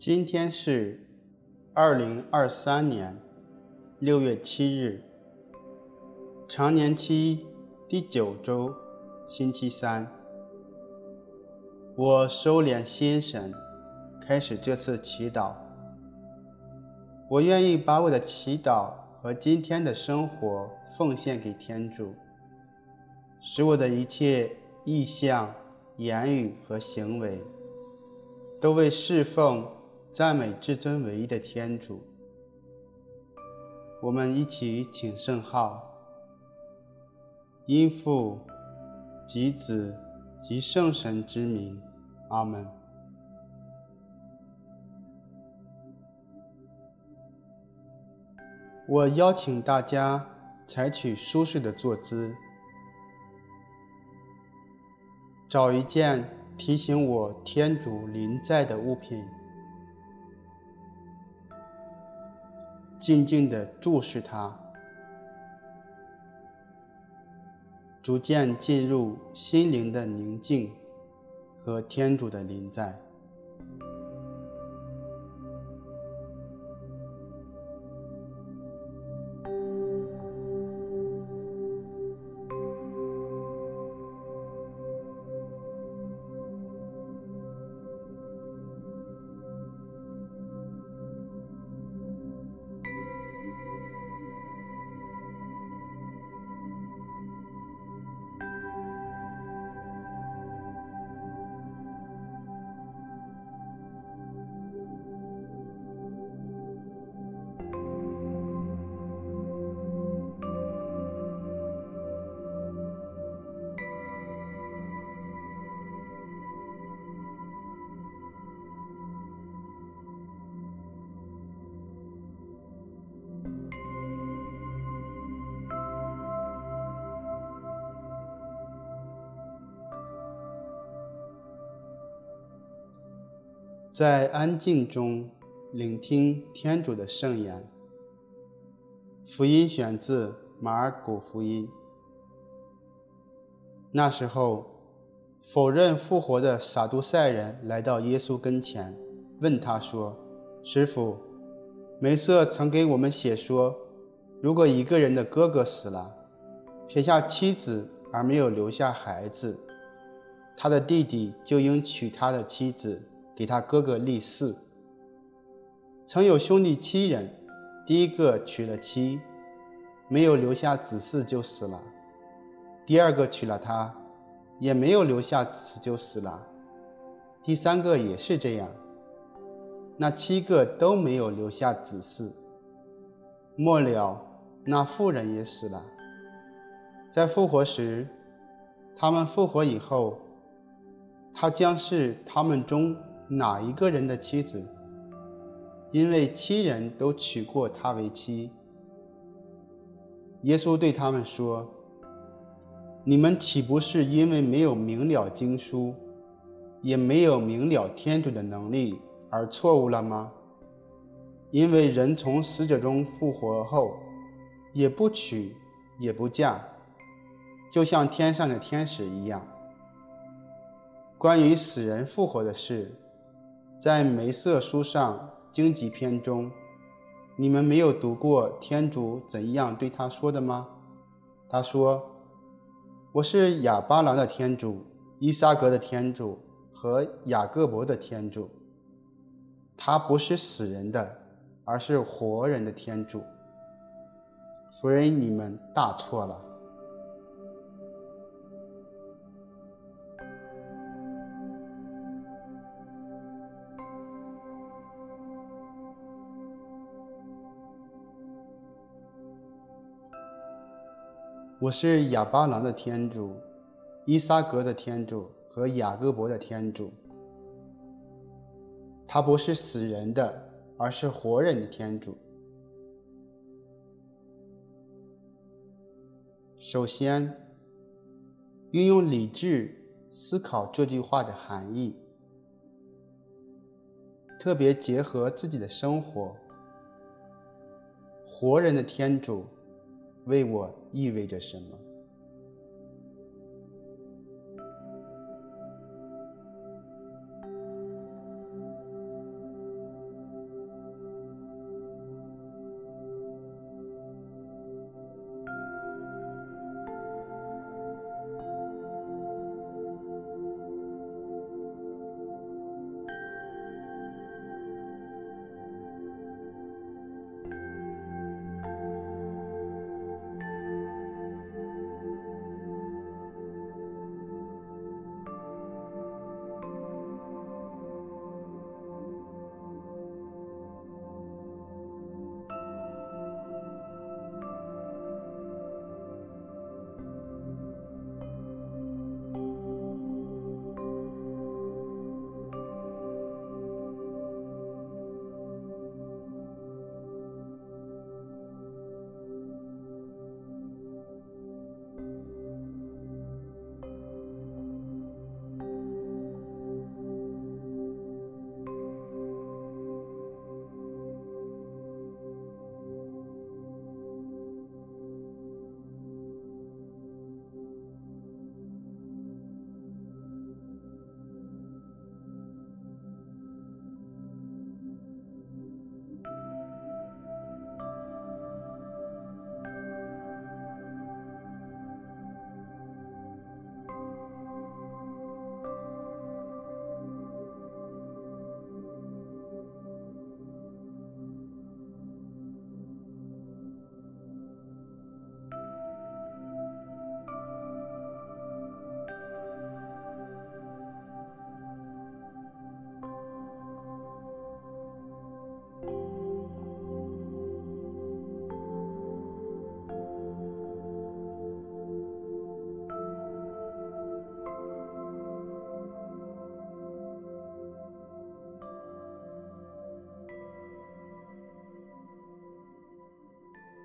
今天是二零二三年六月七日，常年期第九周，星期三。我收敛心神，开始这次祈祷。我愿意把我的祈祷和今天的生活奉献给天主，使我的一切意向、言语和行为都为侍奉。赞美至尊唯一的天主，我们一起请圣号，因父及子及圣神之名，阿门。我邀请大家采取舒适的坐姿，找一件提醒我天主临在的物品。静静地注视它，逐渐进入心灵的宁静和天主的临在。在安静中聆听天主的圣言。福音选自马尔谷福音。那时候，否认复活的撒都塞人来到耶稣跟前，问他说：“师傅，梅瑟曾给我们写说，如果一个人的哥哥死了，撇下妻子而没有留下孩子，他的弟弟就应娶他的妻子。”给他哥哥立嗣。曾有兄弟七人，第一个娶了妻，没有留下子嗣就死了；第二个娶了她，也没有留下子嗣就死了；第三个也是这样。那七个都没有留下子嗣。末了，那妇人也死了。在复活时，他们复活以后，她将是他们中。哪一个人的妻子？因为七人都娶过她为妻。耶稣对他们说：“你们岂不是因为没有明了经书，也没有明了天主的能力而错误了吗？因为人从死者中复活后，也不娶也不嫁，就像天上的天使一样。关于死人复活的事。”在梅瑟书上荆棘篇中，你们没有读过天主怎样对他说的吗？他说：“我是亚巴郎的天主，伊撒格的天主和雅各伯的天主。他不是死人的，而是活人的天主。所以你们大错了。”我是亚巴郎的天主，依撒格的天主和雅各伯的天主。他不是死人的，而是活人的天主。首先，运用理智思考这句话的含义，特别结合自己的生活。活人的天主。为我意味着什么？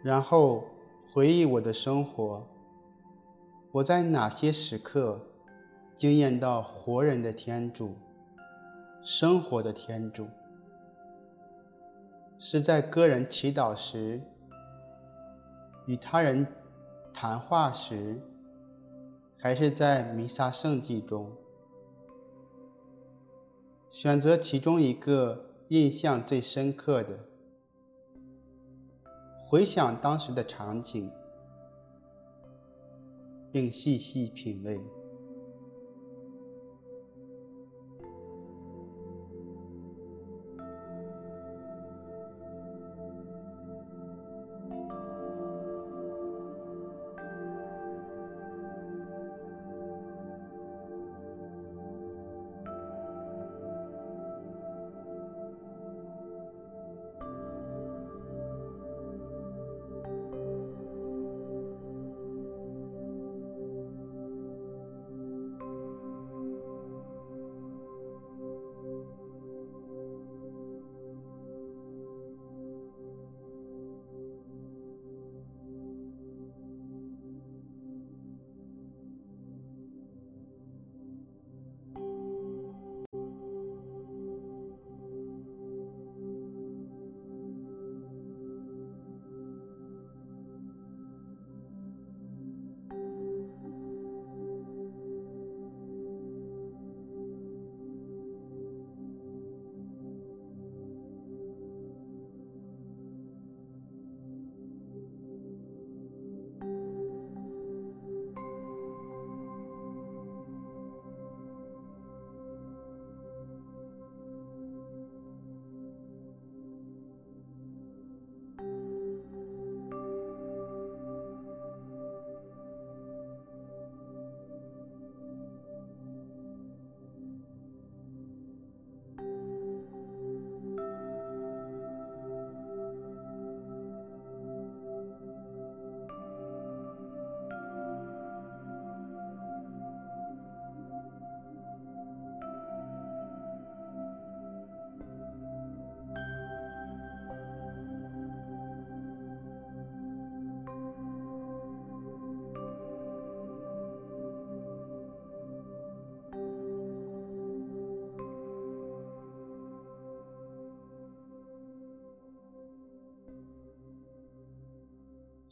然后回忆我的生活，我在哪些时刻惊艳到活人的天主、生活的天主？是在个人祈祷时，与他人谈话时，还是在弥撒圣祭中？选择其中一个印象最深刻的。回想当时的场景，并细细品味。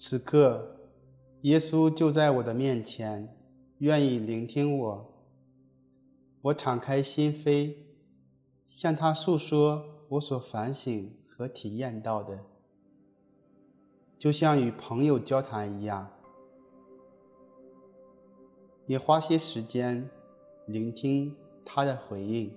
此刻，耶稣就在我的面前，愿意聆听我。我敞开心扉，向他诉说我所反省和体验到的，就像与朋友交谈一样。也花些时间聆听他的回应。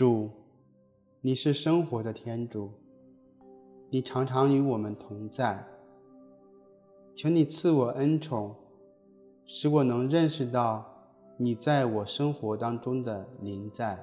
主，你是生活的天主，你常常与我们同在。请你赐我恩宠，使我能认识到你在我生活当中的临在。